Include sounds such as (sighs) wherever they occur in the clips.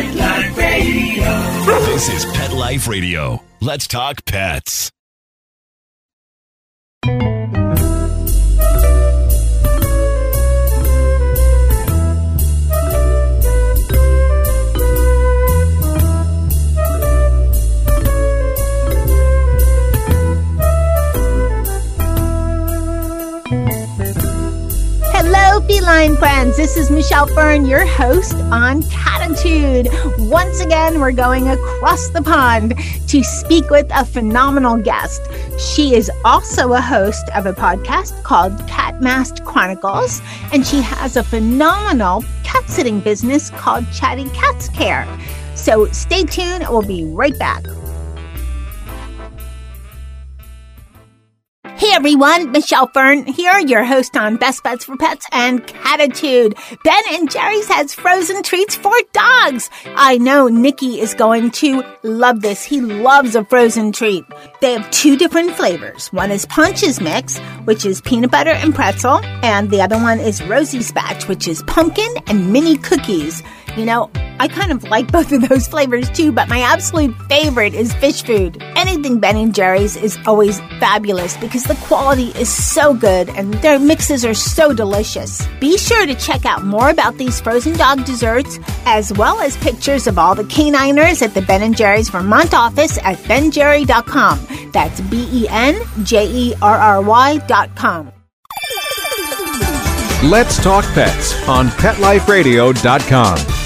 Pet Life Radio. This is Pet Life Radio. Let's talk pets. Feline friends. This is Michelle Fern, your host on Catitude. Once again, we're going across the pond to speak with a phenomenal guest. She is also a host of a podcast called Cat Masked Chronicles, and she has a phenomenal cat sitting business called Chatty Cats Care. So stay tuned, we'll be right back. Hey everyone, Michelle Fern here, your host on Best Bets for Pets and Catitude. Ben and Jerry's has frozen treats for dogs. I know Nikki is going to love this. He loves a frozen treat. They have two different flavors. One is Pontch's Mix, which is peanut butter and pretzel, and the other one is Rosie's Batch, which is pumpkin and mini cookies. You know, I kind of like both of those flavors too, but my absolute favorite is fish food. Anything Ben and Jerry's is always fabulous because the quality is so good and their mixes are so delicious. Be sure to check out more about these frozen dog desserts as well as pictures of all the caniners at the Ben and Jerry's Vermont office at benjerry.com. That's B E N J E R R Y.com. Let's Talk Pets on PetLifeRadio.com.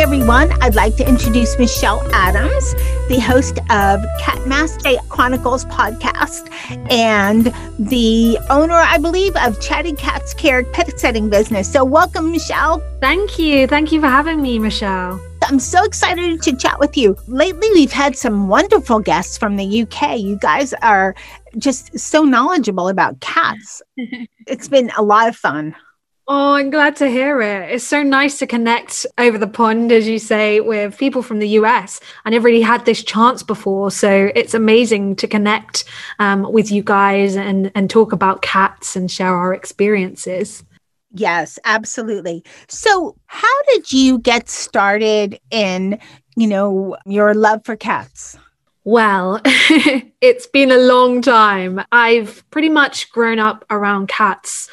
everyone. I'd like to introduce Michelle Adams, the host of Cat Master Chronicles podcast and the owner, I believe, of Chatty Cats Care pet setting business. So, welcome, Michelle. Thank you. Thank you for having me, Michelle. I'm so excited to chat with you. Lately, we've had some wonderful guests from the UK. You guys are just so knowledgeable about cats. (laughs) it's been a lot of fun. Oh, I'm glad to hear it. It's so nice to connect over the pond, as you say, with people from the US. I never really had this chance before. So it's amazing to connect um, with you guys and, and talk about cats and share our experiences. Yes, absolutely. So, how did you get started in, you know, your love for cats? Well, (laughs) it's been a long time. I've pretty much grown up around cats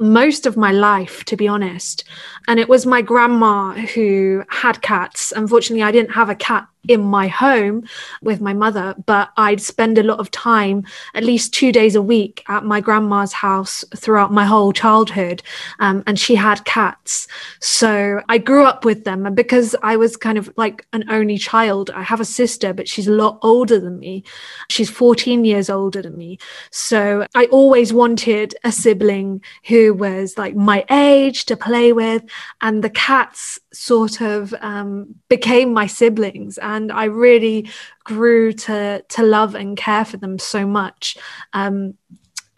most of my life, to be honest. And it was my grandma who had cats. Unfortunately, I didn't have a cat in my home with my mother, but I'd spend a lot of time, at least two days a week, at my grandma's house throughout my whole childhood. Um, and she had cats. So I grew up with them. And because I was kind of like an only child, I have a sister, but she's a lot older than me. She's 14 years older than me. So I always wanted a sibling who was like my age to play with. And the cats sort of um, became my siblings and I really grew to to love and care for them so much. Um,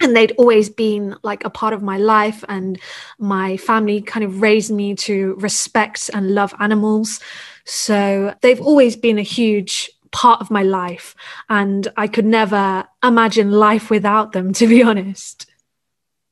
and they'd always been like a part of my life and my family kind of raised me to respect and love animals so they've always been a huge part of my life and i could never imagine life without them (laughs) to be honest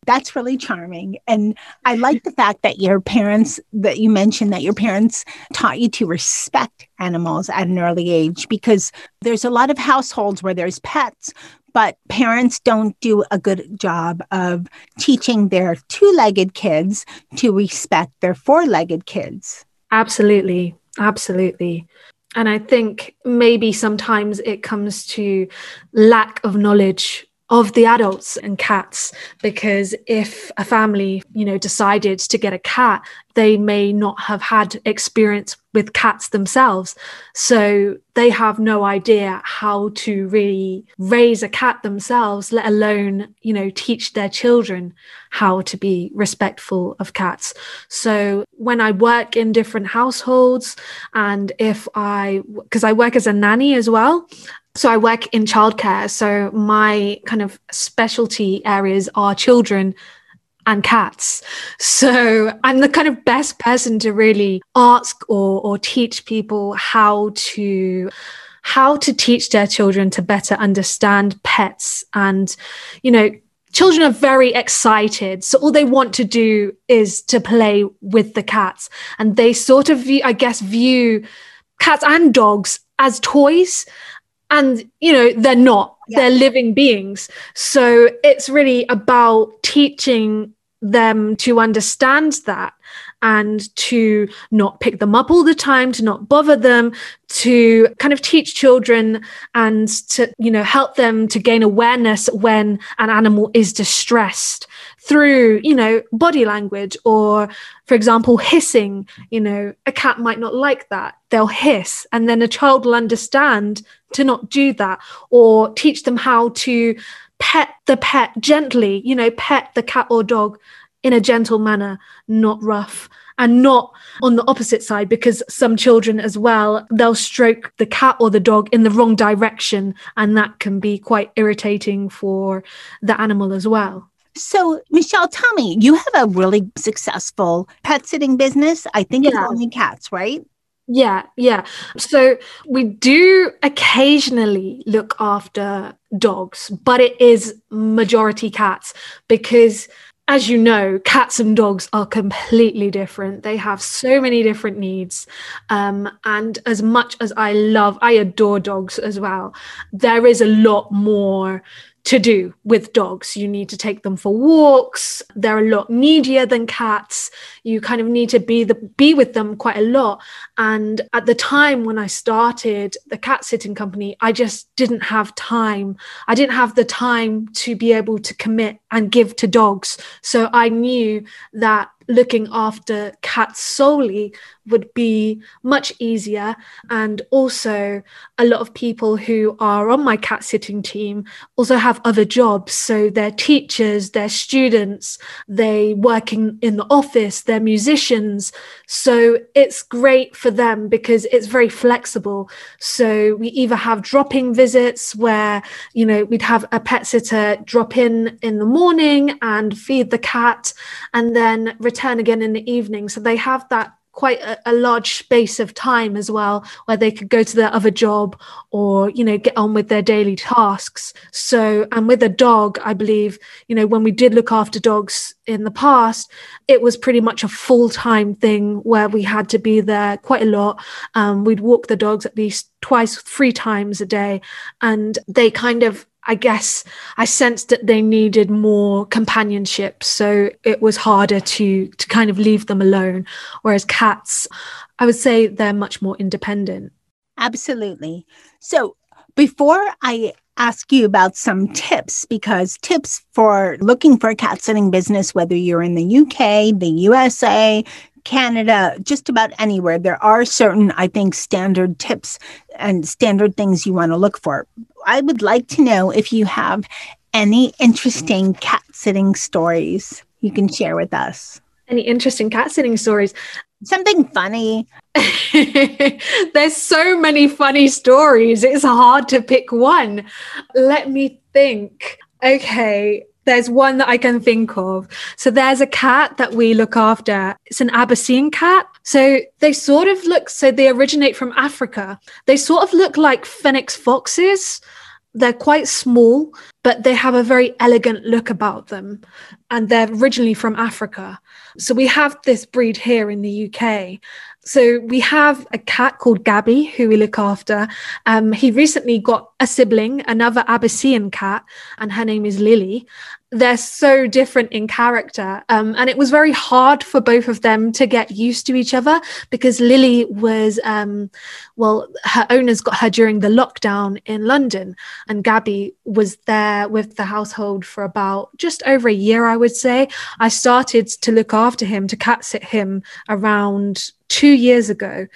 that's really charming. And I like the fact that your parents, that you mentioned that your parents taught you to respect animals at an early age because there's a lot of households where there's pets, but parents don't do a good job of teaching their two legged kids to respect their four legged kids. Absolutely. Absolutely. And I think maybe sometimes it comes to lack of knowledge of the adults and cats because if a family you know decided to get a cat they may not have had experience with cats themselves so they have no idea how to really raise a cat themselves let alone you know teach their children how to be respectful of cats so when i work in different households and if i because i work as a nanny as well so I work in childcare. So my kind of specialty areas are children and cats. So I'm the kind of best person to really ask or, or teach people how to how to teach their children to better understand pets and, you know, children are very excited. So all they want to do is to play with the cats. And they sort of, view, I guess, view cats and dogs as toys. And, you know, they're not, yeah. they're living beings. So it's really about teaching them to understand that and to not pick them up all the time, to not bother them, to kind of teach children and to, you know, help them to gain awareness when an animal is distressed through, you know, body language or, for example, hissing. You know, a cat might not like that. They'll hiss, and then a child will understand to not do that or teach them how to pet the pet gently, you know, pet the cat or dog in a gentle manner, not rough and not on the opposite side because some children as well they'll stroke the cat or the dog in the wrong direction and that can be quite irritating for the animal as well so michelle tell me you have a really successful pet sitting business i think yeah. it's only cats right yeah, yeah. So we do occasionally look after dogs, but it is majority cats because as you know, cats and dogs are completely different. They have so many different needs. Um, and as much as I love, I adore dogs as well, there is a lot more to do with dogs. You need to take them for walks. They're a lot needier than cats. You kind of need to be the be with them quite a lot. And at the time when I started the cat sitting company, I just didn't have time. I didn't have the time to be able to commit and give to dogs. So I knew that looking after cats solely would be much easier. And also, a lot of people who are on my cat sitting team also have other jobs. So they're teachers, they're students, they work in, in the office, they're musicians. So it's great for them because it's very flexible. So we either have drop-in visits where, you know, we'd have a pet sitter drop in in the morning and feed the cat and then return again in the evening. So they have that quite a, a, large space of time as well where they could go to their other job or you know get on with their daily tasks. So and with a dog i believe you know when we did look after dogs in the past it was pretty much a full-time thing where we had to be there quite a lot. Um, we'd walk the dogs at least twice three times a day. And they kind of I guess I sensed that they needed more companionship. So it was harder to to kind of leave them alone. Whereas cats, I would say they're much more independent. Absolutely. So before I ask you about some tips, because tips for looking for a cat sitting business, whether you're in the UK, the USA, Canada, just about anywhere, there are certain, I think, standard tips and standard things you want to look for. I would like to know if you have any interesting cat sitting stories you can share with us. Any interesting cat sitting stories? Something funny. (laughs) There's so many funny stories. It's hard to pick one. Let me think. Okay, there's one that I can think of. So there's a cat that we look after. It's an Abyssinian cat. So they sort of look, so they originate from Africa. They sort of look like fennec foxes. They're quite small, but they have a very elegant look about them. And they're originally from Africa. So we have this breed here in the UK. So we have a cat called Gabby who we look after. Um, he recently got a sibling, another Abyssinian cat, and her name is Lily they're so different in character. Um, and it was very hard for both of them to get used to each other because Lily was, um, well, her owners got her during the lockdown in London, and Gabby was there with the household for about just over a year, I would say. I started to look after him, to cat sit him around two years ago.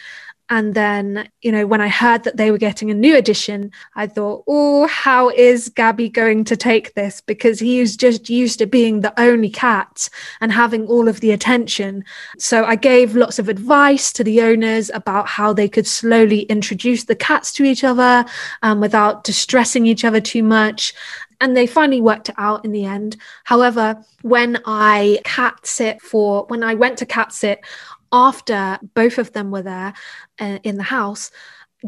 And then, you know, when I heard that they were getting a new edition, I thought, oh, how is Gabby going to take this? Because he was just used to being the only cat and having all of the attention. So I gave lots of advice to the owners about how they could slowly introduce the cats to each other um, without distressing each other too much and they finally worked it out in the end. However, when I cat sit for when I went to cat sit, after both of them were there uh, in the house,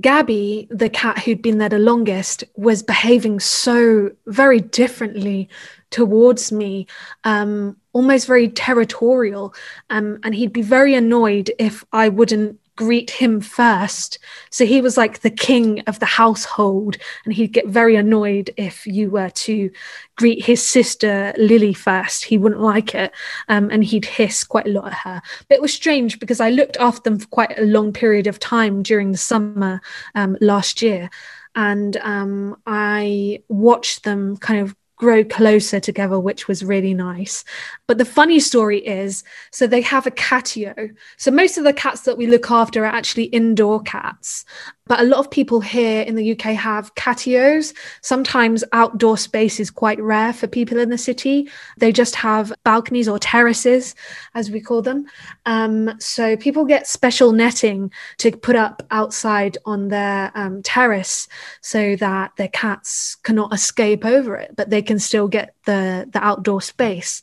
Gabby, the cat who'd been there the longest, was behaving so very differently towards me, um, almost very territorial. Um, and he'd be very annoyed if I wouldn't greet him first. So he was like the king of the household, and he'd get very annoyed if you were to greet his sister Lily first. He wouldn't like it, um, and he'd hiss quite a lot at her. But it was strange because I looked after them for quite a long period of time during the summer um, last year. And um, I watched them kind of grow closer together, which was really nice. But the funny story is so they have a catio. So most of the cats that we look after are actually indoor cats. But a lot of people here in the UK have catios. Sometimes outdoor space is quite rare for people in the city. They just have balconies or terraces, as we call them. Um, so people get special netting to put up outside on their um, terrace so that their cats cannot escape over it, but they can still get the, the outdoor space.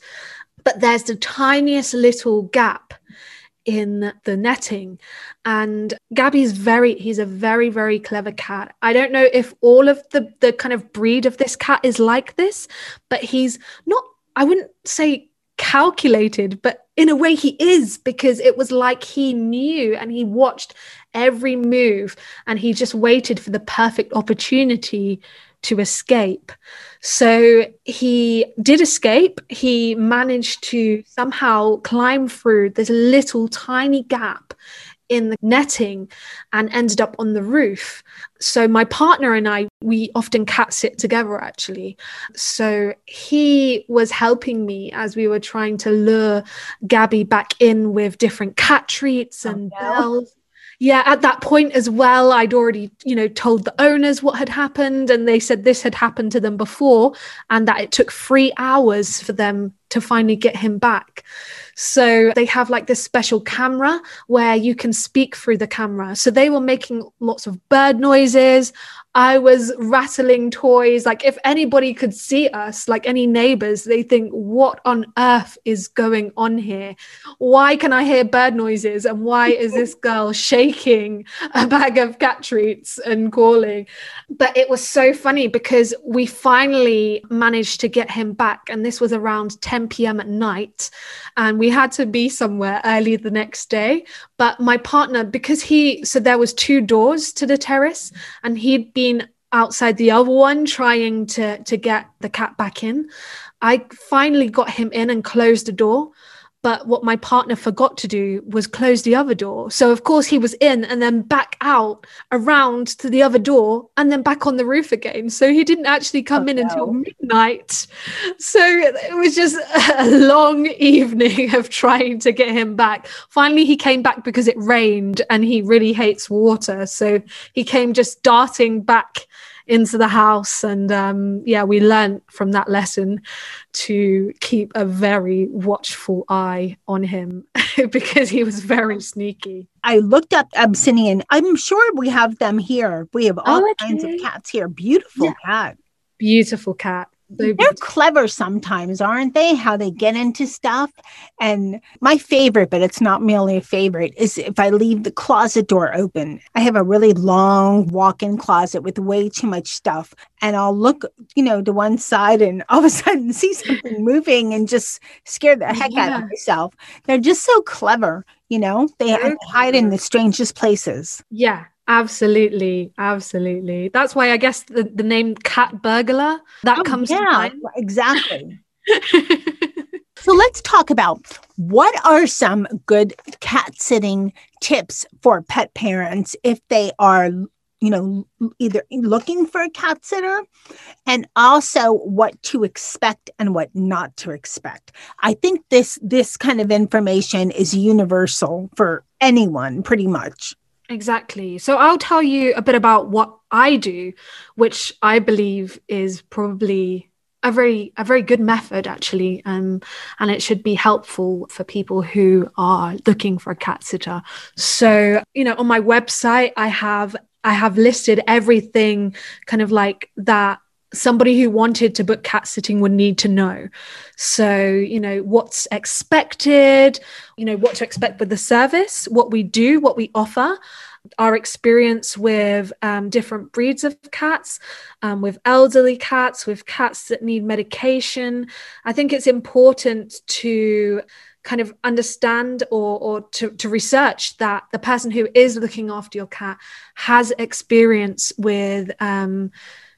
But there's the tiniest little gap in the netting. And Gabby's very, he's a very, very clever cat. I don't know if all of the, the kind of breed of this cat is like this, but he's not, I wouldn't say calculated, but in a way he is because it was like he knew and he watched every move and he just waited for the perfect opportunity to escape. So he did escape. He managed to somehow climb through this little tiny gap in the netting and ended up on the roof. So my partner and I, we often cat sit together actually. So he was helping me as we were trying to lure Gabby back in with different cat treats and oh, no. bells yeah at that point as well i'd already you know told the owners what had happened and they said this had happened to them before and that it took three hours for them to finally get him back. So they have like this special camera where you can speak through the camera. So they were making lots of bird noises I was rattling toys. Like, if anybody could see us, like any neighbors, they think, what on earth is going on here? Why can I hear bird noises? And why is this (laughs) girl shaking a bag of cat treats and calling? But it was so funny because we finally managed to get him back. And this was around 10 p.m. at night. And we had to be somewhere early the next day. But my partner, because he, so there was two doors to the terrace and he'd been outside the other one trying to to get the cat back in. I finally got him in and closed the door. But what my partner forgot to do was close the other door. So, of course, he was in and then back out around to the other door and then back on the roof again. So, he didn't actually oh, come oh, in no. until midnight. So, it was just (laughs) a long evening of trying to get him back. Finally, he came back because it rained and he really hates water. So, he came just darting back into the house. And um, yeah, we learned from that lesson to keep a very watchful eye on him (laughs) because he was very sneaky. I looked up Abyssinian. I'm sure we have them here. We have all oh, okay. kinds of cats here. Beautiful yeah. cat. Beautiful cat. They're clever sometimes, aren't they? How they get into stuff. And my favorite, but it's not merely a favorite, is if I leave the closet door open. I have a really long walk in closet with way too much stuff. And I'll look, you know, to one side and all of a sudden (laughs) see something moving and just scare the heck yeah. out of myself. They're just so clever, you know, they hide in the strangest places. Yeah, Absolutely, absolutely. That's why I guess the, the name cat burglar that oh, comes yeah, to mind. Exactly. (laughs) so let's talk about what are some good cat sitting tips for pet parents if they are you know either looking for a cat sitter and also what to expect and what not to expect i think this this kind of information is universal for anyone pretty much Exactly. So I'll tell you a bit about what I do, which I believe is probably a very a very good method actually um, and it should be helpful for people who are looking for a cat sitter so you know on my website i have i have listed everything kind of like that somebody who wanted to book cat sitting would need to know. So, you know, what's expected, you know, what to expect with the service, what we do, what we offer. our experience with um, different breeds of cats, um, with elderly cats, with cats that need medication. I think it's important to kind of understand or, or to, to research that the person who is looking after your cat has experience with um,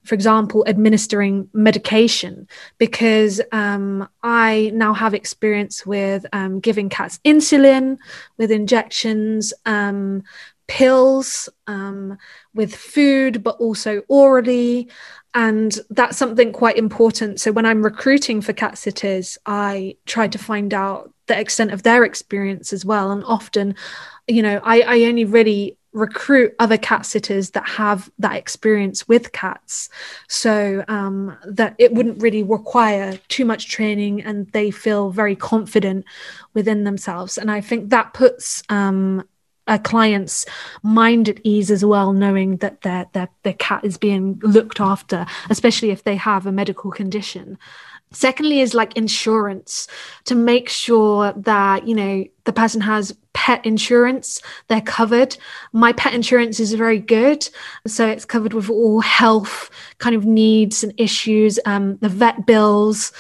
for example, administering medication, because um, I now have experience with um, giving cats insulin, with injections, um, pills, um, with food, but also orally. And that's something quite important. So when I'm recruiting for cat sitters, I try to find out the extent of their experience as well. And often, you know, I, I only really recruit other cat sitters that have that experience with cats. So um, that it wouldn't really require too much training and they feel very confident within themselves. And i think that puts um, a client's mind at ease as well knowing that their, their their cat is being looked after especially if they have a medical condition Secondly, is like insurance to make sure that, you know, the person has pet insurance, they're covered. My pet insurance is very good. So it's covered with all health kind of needs and issues, um, the vet bills,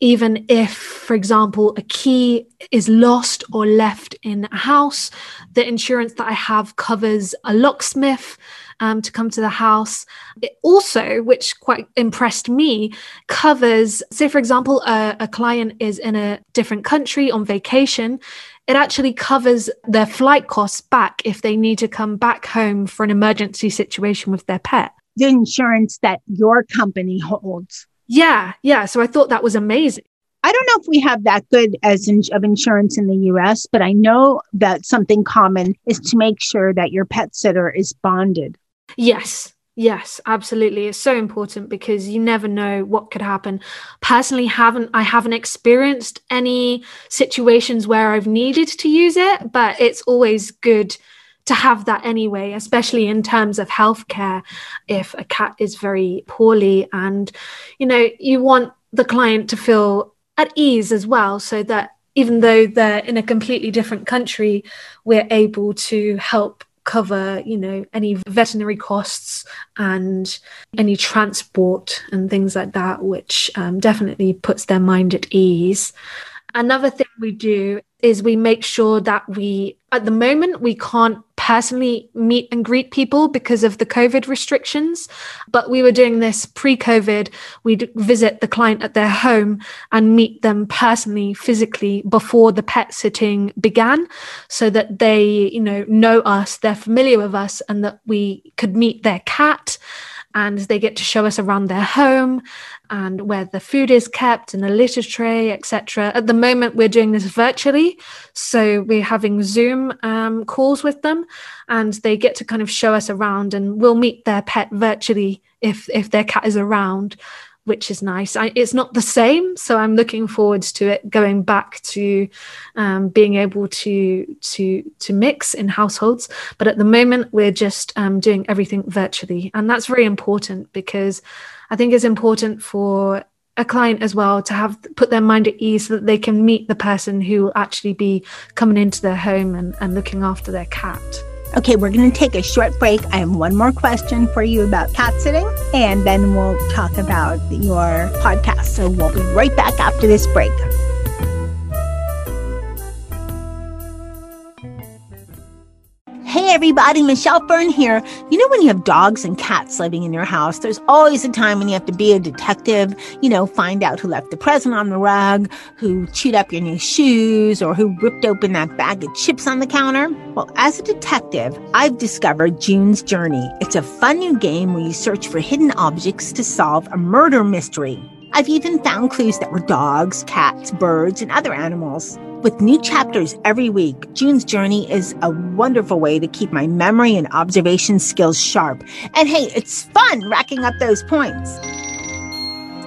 even if, for example, a key is lost or left in a house, the insurance that I have covers a locksmith um, to come to the house. It also, which quite impressed me, covers, say, for example, a, a client is in a different country on vacation. It actually covers their flight costs back if they need to come back home for an emergency situation with their pet. The insurance that your company holds. Yeah, yeah. So I thought that was amazing. I don't know if we have that good as in, of insurance in the US, but I know that something common is to make sure that your pet sitter is bonded. Yes. Yes, absolutely. It's so important because you never know what could happen. Personally, haven't I haven't experienced any situations where I've needed to use it, but it's always good to have that anyway, especially in terms of healthcare if a cat is very poorly and you know, you want the client to feel at ease as well so that even though they're in a completely different country, we're able to help cover you know any veterinary costs and any transport and things like that which um, definitely puts their mind at ease. Another thing we do is we make sure that we at the moment we can't personally meet and greet people because of the covid restrictions but we were doing this pre-covid. We'd visit the client at their home and meet them personally physically before the pet sitting began so that they you know know us they're familiar with us and that we could meet their cat and they get to show us around their home and where the food is kept and the litter tray, etc. At the moment, we're doing this virtually, so we're having Zoom um, calls with them, and they get to kind of show us around, and we'll meet their pet virtually if if their cat is around which is nice. I, it's not the same, so I'm looking forward to it going back to um, being able to to to mix in households. But at the moment, we're just um, doing everything virtually, and that's very important because I think it's important for a client as well to have put their mind at ease so that they can meet the person who will actually be coming into their home and, and looking after their cat. Okay, we're going to take a short break. I have one more question for you about cat sitting, and then we'll talk about your podcast. So we'll be right back after this break. Hey everybody, Michelle Fern here. You know, when you have dogs and cats living in your house, there's always a time when you have to be a detective, you know, find out who left the present on the rug, who chewed up your new shoes, or who ripped open that bag of chips on the counter. Well, as a detective, I've discovered June's Journey. It's a fun new game where you search for hidden objects to solve a murder mystery. I've even found clues that were dogs, cats, birds, and other animals. With new chapters every week, June's Journey is a wonderful way to keep my memory and observation skills sharp. And hey, it's fun racking up those points.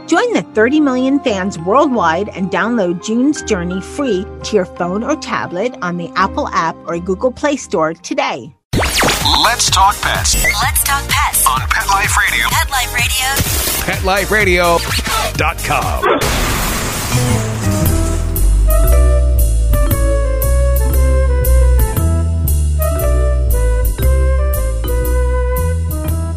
Join the 30 million fans worldwide and download June's Journey free to your phone or tablet on the Apple app or Google Play Store today. Let's talk pets Let's talk pets. on Pet Life Radio. Pet Life Radio. PetLifeRadio.com.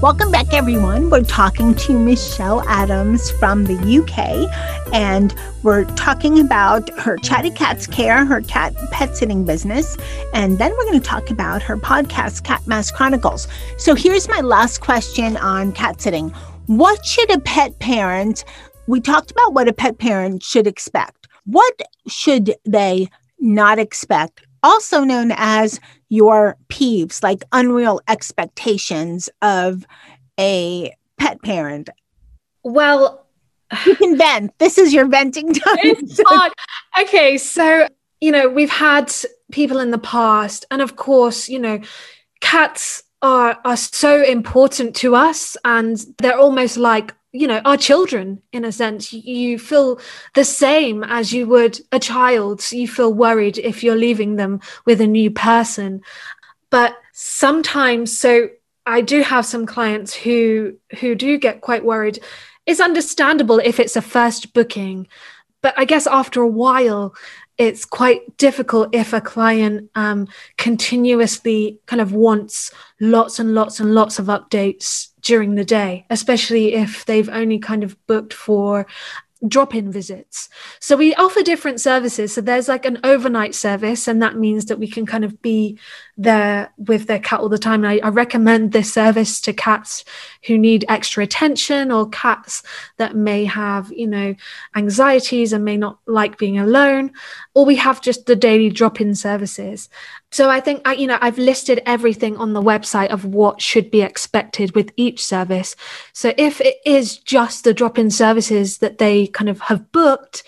Welcome back, everyone. We're talking to Michelle Adams from the UK, and we're talking about her Chatty Cats Care, her cat pet sitting business, and then we're going to talk about her podcast, Cat Mass Chronicles. So here's my last question on cat sitting. What should a pet parent, we talked about what a pet parent should expect. What should they not expect? Also known as your peeves, like unreal expectations of a pet parent. Well, you can vent. This is your venting (sighs) time. It's (laughs) hard. Okay, so you know, we've had people in the past, and of course, you know, cats are are so important to us, and they're almost like you know our children in a sense you feel the same as you would a child. You feel worried if you're leaving them with a new person. But sometimes so i do have some clients who who do get quite worried. It's understandable if it's a first booking but i guess after a while it's quite difficult if a client um, continuously kind of wants lots and lots and lots of updates during the day, especially if they've only kind of booked for drop in visits. So we offer different services. So there's like an overnight service, and that means that we can kind of be there with their cat all the time. And I, I, recommend this service to cats who need extra attention or cats that may have, you know, anxieties and may not like being alone. Or we have just the daily drop in services. So I think I, you know, I've listed everything on the website of what should be expected with each service. So if it is just the drop-in services that they kind of have booked,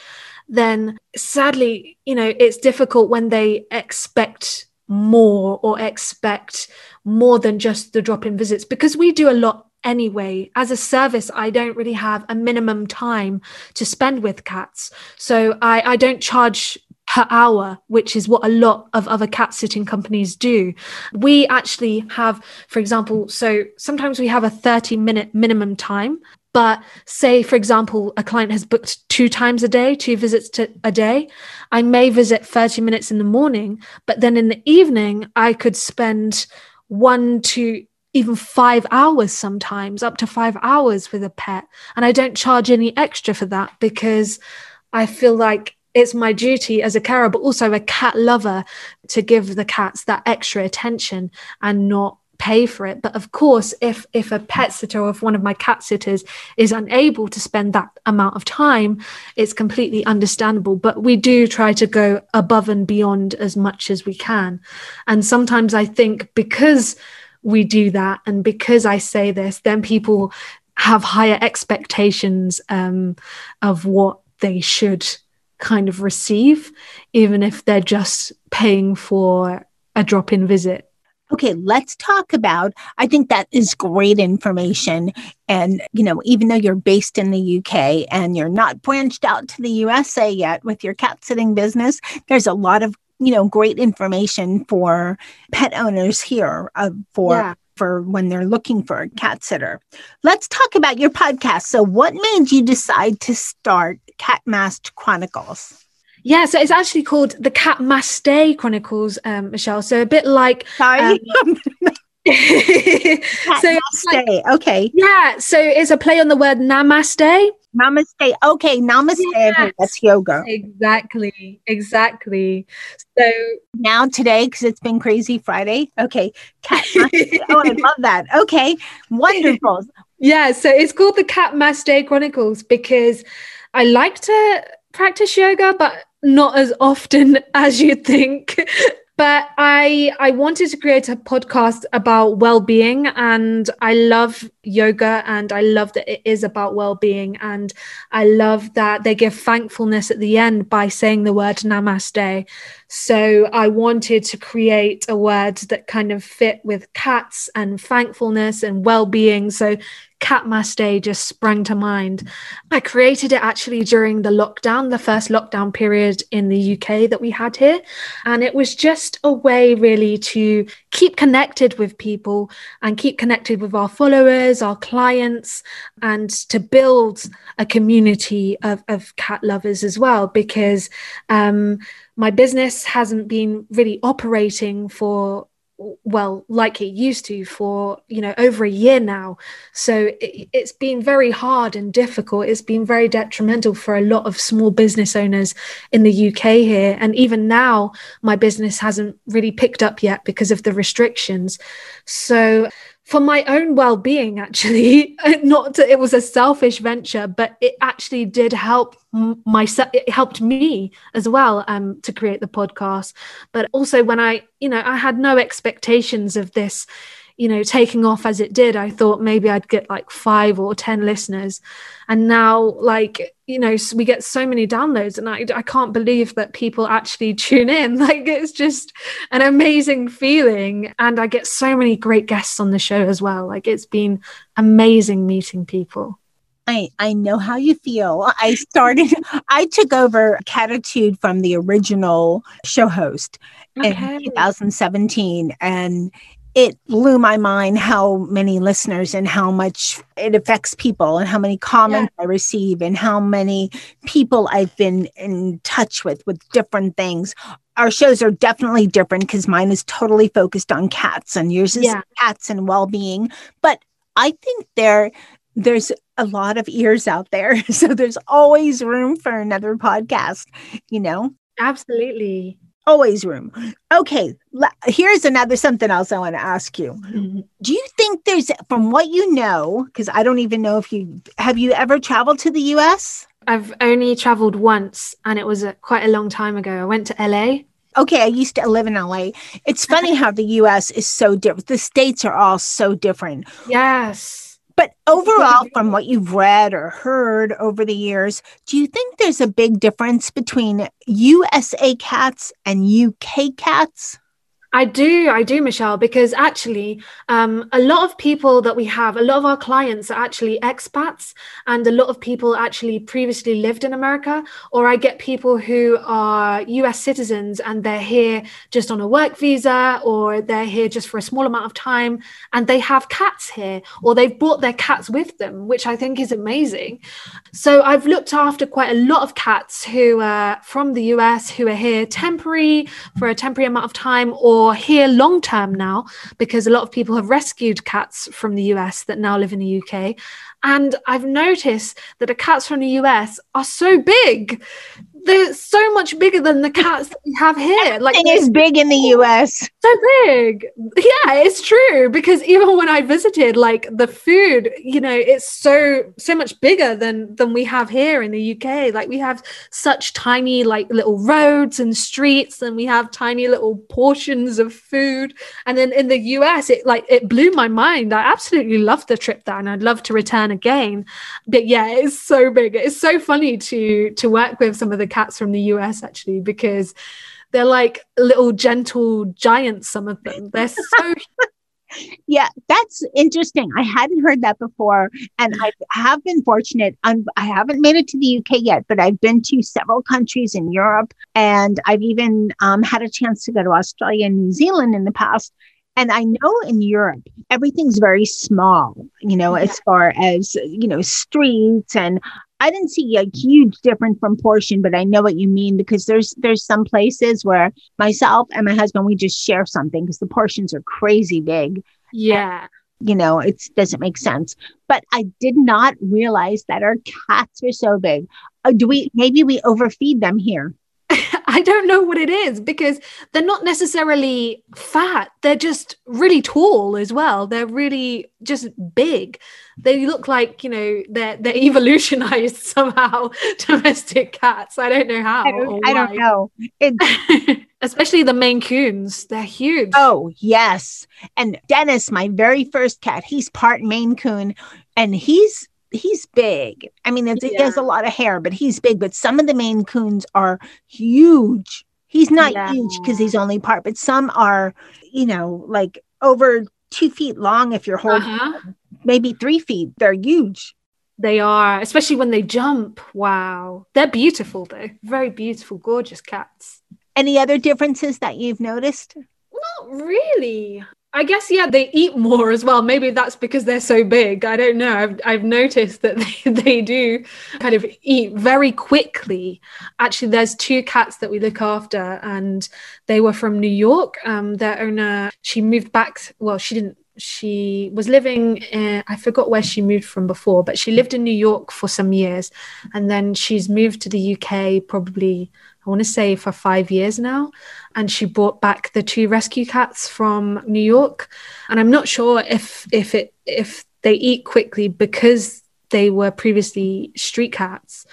then sadly, you know, it's difficult when they expect more or expect more than just the drop-in visits because we do a lot anyway. As a service, I don't really have a minimum time to spend with cats. So I, I don't charge per hour, which is what a lot of other cat sitting companies do. We actually have, for example, so sometimes we have a 30 minute minimum time. But say, for example, a client has booked two times a day, two visits to a day. I may visit 30 minutes in the morning, but then in the evening, I could spend one to even five hours sometimes, up to five hours with a pet. And I don't charge any extra for that because I feel like it's my duty as a carer, but also a cat lover to give the cats that extra attention and not pay for it. But of course if if a pet sitter or if one of my cat sitters is unable to spend that amount of time it's completely understandable. But we do try to go above and beyond as much as we can. And sometimes i think because we do that and because i say this then people have higher expectations um, of what they should kind of receive, even if they're just paying for a drop in visit. Okay, let's talk about. I think that is great information. And, you know, even though you're based in the UK and you're not branched out to the USA yet with your cat sitting business, there's a lot of, you know, great information for pet owners here uh, for. Yeah. For when they're looking for a cat sitter. Let's talk about your podcast. So, what made you decide to start Cat Masked Chronicles? Yeah, so it's actually called the Cat Mask Day Chronicles, um, Michelle. So a bit like sorry. Um, (laughs) (laughs) so like, okay. Yeah, so it's a play on the word namaste. Namaste. Okay, namaste. Yeah. That's yoga. Exactly. Exactly. So now today, because it's been crazy Friday. Okay. Cat (laughs) oh, I love that. Okay. Wonderful. yeah. So it's called the Cat Mask Day Chronicles because I like to practice yoga, but not as often (laughs) as you'd think. But I I wanted to create a podcast about well-being and I love yoga and I love that it is about well-being and I love that they give thankfulness at the end by saying the word namaste. So I wanted to create a word that kind of fit with cats and thankfulness and well-being. So Cat Mask Day just sprang to mind. I created it actually during the lockdown, the first lockdown period in the UK that we had here. And it was just a way, really, to keep connected with people and keep connected with our followers, our clients, and to build a community of, of cat lovers as well. Because um, my business hasn't been really operating for well like it used to for you know over a year now. So it, it's been very hard and difficult. It's been very detrimental for a lot of small business owners in the UK here. And even now my business hasn't really picked up yet because of the restrictions. So for my own well-being actually (laughs) not to, it was a selfish venture but it actually did help myself it helped me as well um, to create the podcast. But also when i you know i had no expectations of this you know taking off as it did i thought maybe i'd get like five or ten listeners and now like you know we get so many downloads and I, I can't believe that people actually (laughs) tune in like it's just an amazing feeling and i get so many great guests on the show as well like it's been amazing meeting people I, I know how you feel. I started, (laughs) I took over Catitude from the original show host okay. in 2017. And it blew my mind how many listeners and how much it affects people and how many comments yeah. I receive and how many people I've been in touch with with different things. Our shows are definitely different because mine is totally focused on cats and yours is yeah. cats and well-being. But I think there there's a lot of ears out there. (laughs) So there's always room for another podcast, you know? Absolutely always room. Okay, here's another something else I want to ask you. Mm-hmm. Do you think there's, from what you know, because I don't even know if you have you ever traveled to the US? I've only traveled once, and it was a, quite a long time ago. I went to LA. Okay, I used to live in LA. It's funny how the US is so different. The states are all so different. Yes but overall, from what you've read or heard over the years, do you think there's a big difference between USA cats and UK cats? I do, I do, Michelle, because actually, um, a lot of people that we have, a lot of our clients are actually expats, and a lot of people actually previously lived in America. Or I get people who are US citizens and they're here just on a work visa, or they're here just for a small amount of time, and they have cats here, or they've brought their cats with them, which I think is amazing. So I've looked after quite a lot of cats who are from the US who are here temporary for a temporary amount of time, or or here long term now, because a lot of people have rescued cats from the US that now live in the UK. And I've noticed that the cats from the US are so big they're so much bigger than the cats that we have here. Like it's big in the US. So big. Yeah, it's true. Because even when I visited, like the food, you know, it's so so much bigger than than we have here in the UK. Like we have such tiny like little roads and streets, and we have tiny little portions of food. And then in the US, it like it blew my mind. I absolutely loved the trip there and I'd love to return again. But yeah, it's so big. It's so funny to to work with some of the cats from the US actually because they're like little gentle giants some of them. They're so (laughs) yeah that's interesting. I hadn't heard that before and i have been fortunate. I'm, i haven't made it to the uk yet but i've been to several countries in europe and i've even um, had a chance to go to australia and new zealand in the past. And I know in Europe, everything's very small, you know, yeah. as far as, you know, streets and I didn't see a huge difference from portion, but I know what you mean because there's there's some places where myself and my husband we just share something because the portions are crazy big. Yeah. And, you know, it doesn't make sense. But I did not realize that our cats were so big. Uh, do we maybe we overfeed them here? I don't know what it is because they're not necessarily fat. They're just really tall as well. They're really just big. They look like, you know, they're they're (laughs) evolutionized somehow, (laughs) domestic cats. I don't know how. I don't, I don't know. (laughs) Especially the Maine Coons. They're huge. Oh, yes. And Dennis, my very first cat, he's part Maine Coon and he's he's big. I mean, yeah. he has a lot of hair, but he's big. But some of the Maine Coons are huge. He's not yeah. huge because he's only part, but some are, you know, like over two feet long if you're holding uh-huh. maybe three feet. They're huge. They are, especially when they jump. Wow. They're beautiful, though. Very beautiful, gorgeous cats. Any other differences that you've noticed? Not really. I guess yeah, they eat more as well. Maybe that's because they're so big. I don't know. I've I've noticed that (laughs) they, they do kind of eat very quickly. Actually, there's two cats that we look after, and they were from New York. Um, their owner, she moved back. Well, she didn't. She was living. In, I forgot where she moved from before, but she lived in New York for some years, and then she's moved to the UK. Probably, I want to say for five years now and she brought back the two rescue cats from New York. And I'm not sure if if it if they eat quickly because they were previously street cats,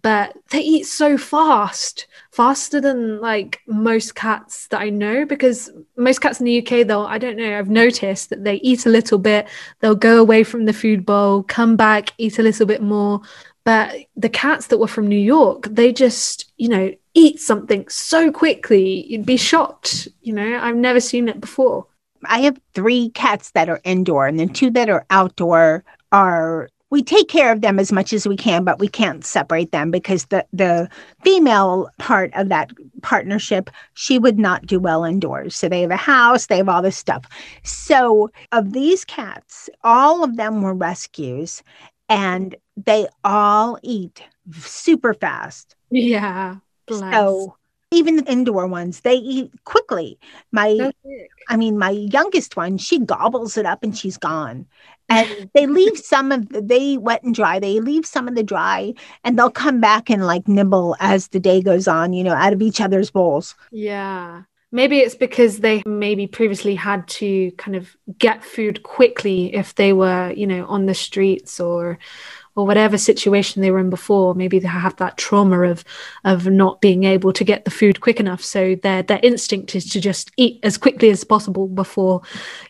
but they eat so fast, faster than like most cats that I know. Because most cats in the UK, though, I don't know, I've noticed that they eat a little bit, they'll go away from the food bowl, come back, eat a little bit more. But the cats that were from New York, they just, you know, eat something so quickly. You'd be shocked. You know, I've never seen it before. I have three cats that are indoor, and the two that are outdoor are we take care of them as much as we can, but we can't separate them because the the female part of that partnership, she would not do well indoors. So they have a house, they have all this stuff. So of these cats, all of them were rescues, and they all eat super fast. Yeah. Bless. So even the indoor ones, they eat quickly. My, I mean, my youngest one, she gobbles it up and she's gone. (laughs) And they leave some of the, they wet and dry. They leave some of the dry, and they'll come back and like nibble as the day goes on. You know, out of each other's bowls. Yeah. Maybe it's because they maybe previously had to kind of get food quickly if they were, you know, on the streets or or whatever situation they were in before maybe they have that trauma of of not being able to get the food quick enough. So their their instinct is to just eat as quickly as possible before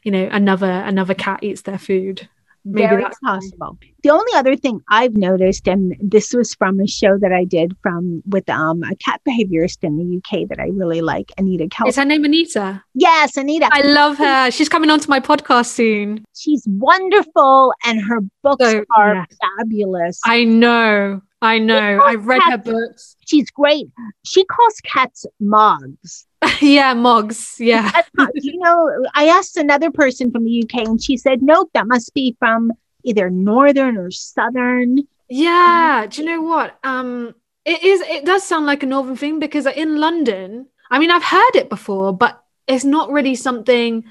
you know another another cat eats their food Maybe Very that's possible. The only other thing I've noticed, and this was from a show that I did from with um, a cat behaviorist in the UK that I really like, Anita Kelsey. Is her name Anita? Yes, Anita. I love her. She's coming onto my podcast soon. She's wonderful, and her books so, are fabulous. I know. I know. I've read cats, her books. She's great. She calls cats mogs. (laughs) yeah, mugs. Yeah. you (laughs) know, I asked another person from the UK and she said, nope, that must be from either northern or southern. Yeah. Do you know what? Um, it is it does sound like a northern thing because in London, I mean I've heard it before, but it's not really something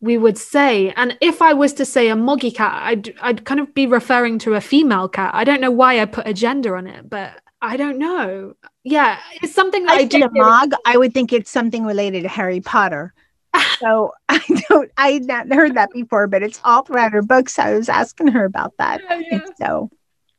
we would say. And if I was to say a moggy cat, I'd I'd kind of be referring to a female cat. I don't know why I put a gender on it, but I don't know. Yeah, it's something that I, I do. A mog, I would think it's something related to Harry Potter. (laughs) so (laughs) I don't. I had not heard that before, but it's all throughout her books. I was asking her about that. Yeah, yeah. So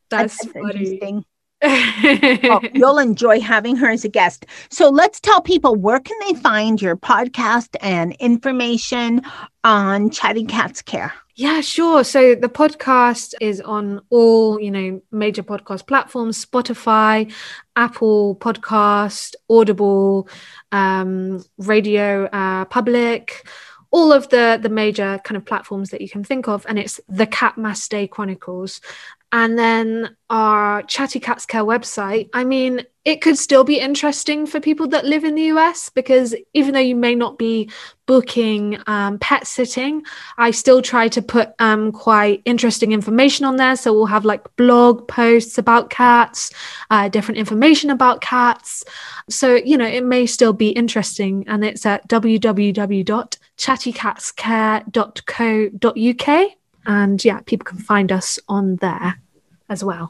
that's, that's interesting (laughs) well, you'll enjoy having her as a guest. So let's tell people where can they find your podcast and information on Chatty Cats Care. Yeah, sure. So the podcast is on all, you know, major podcast platforms, Spotify, Apple Podcast, Audible, um, Radio uh, Public, all of the the major kind of platforms that you can think of and it's the cat mass day chronicles and then our Chatty Cats Care website. I mean, it could still be interesting for people that live in the US because even though you may not be booking um, pet sitting, I still try to put um, quite interesting information on there. So we'll have like blog posts about cats, uh, different information about cats. So, you know, it may still be interesting. And it's at www.chattycatscare.co.uk. And yeah, people can find us on there as well.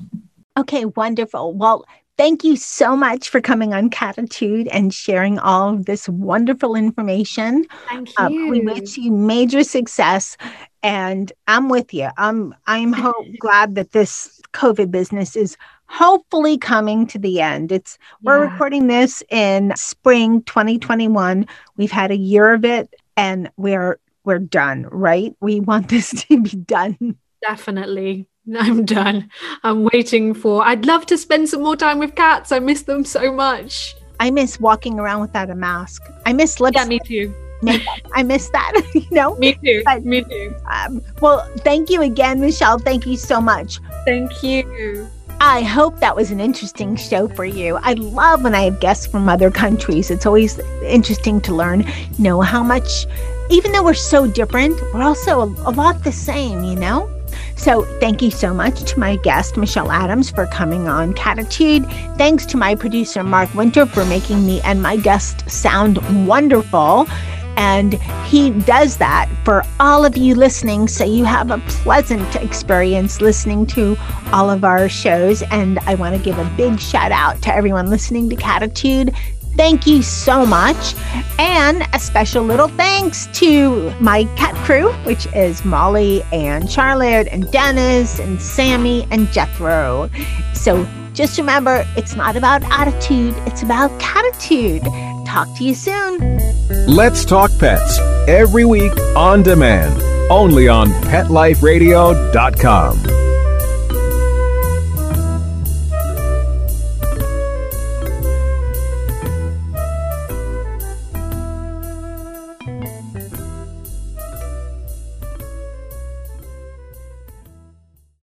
Okay, wonderful. Well, thank you so much for coming on Catitude and sharing all of this wonderful information. Thank you. Uh, we wish you major success, and I'm with you. I'm I'm (laughs) glad that this COVID business is hopefully coming to the end. It's we're yeah. recording this in spring 2021. We've had a year of it, and we're we're done. Right? We want (laughs) this to be done. Definitely. (laughs) I'm done. I'm waiting for. I'd love to spend some more time with cats. I miss them so much. I miss walking around without a mask. I miss lipstick. Yeah, me too. I miss that, (laughs) you know? Me too. But, me too. Um, well, thank you again, Michelle. Thank you so much. Thank you. I hope that was an interesting show for you. I love when I have guests from other countries. It's always interesting to learn, you know how much, even though we're so different, we're also a, a lot the same, you know? So, thank you so much to my guest, Michelle Adams, for coming on Catitude. Thanks to my producer, Mark Winter, for making me and my guest sound wonderful. And he does that for all of you listening. So you have a pleasant experience listening to all of our shows. And I want to give a big shout out to everyone listening to Catitude. Thank you so much. And a special little thanks to my cat crew, which is Molly and Charlotte and Dennis and Sammy and Jethro. So just remember, it's not about attitude, it's about catitude. Talk to you soon. Let's Talk Pets every week on demand, only on PetLifeRadio.com.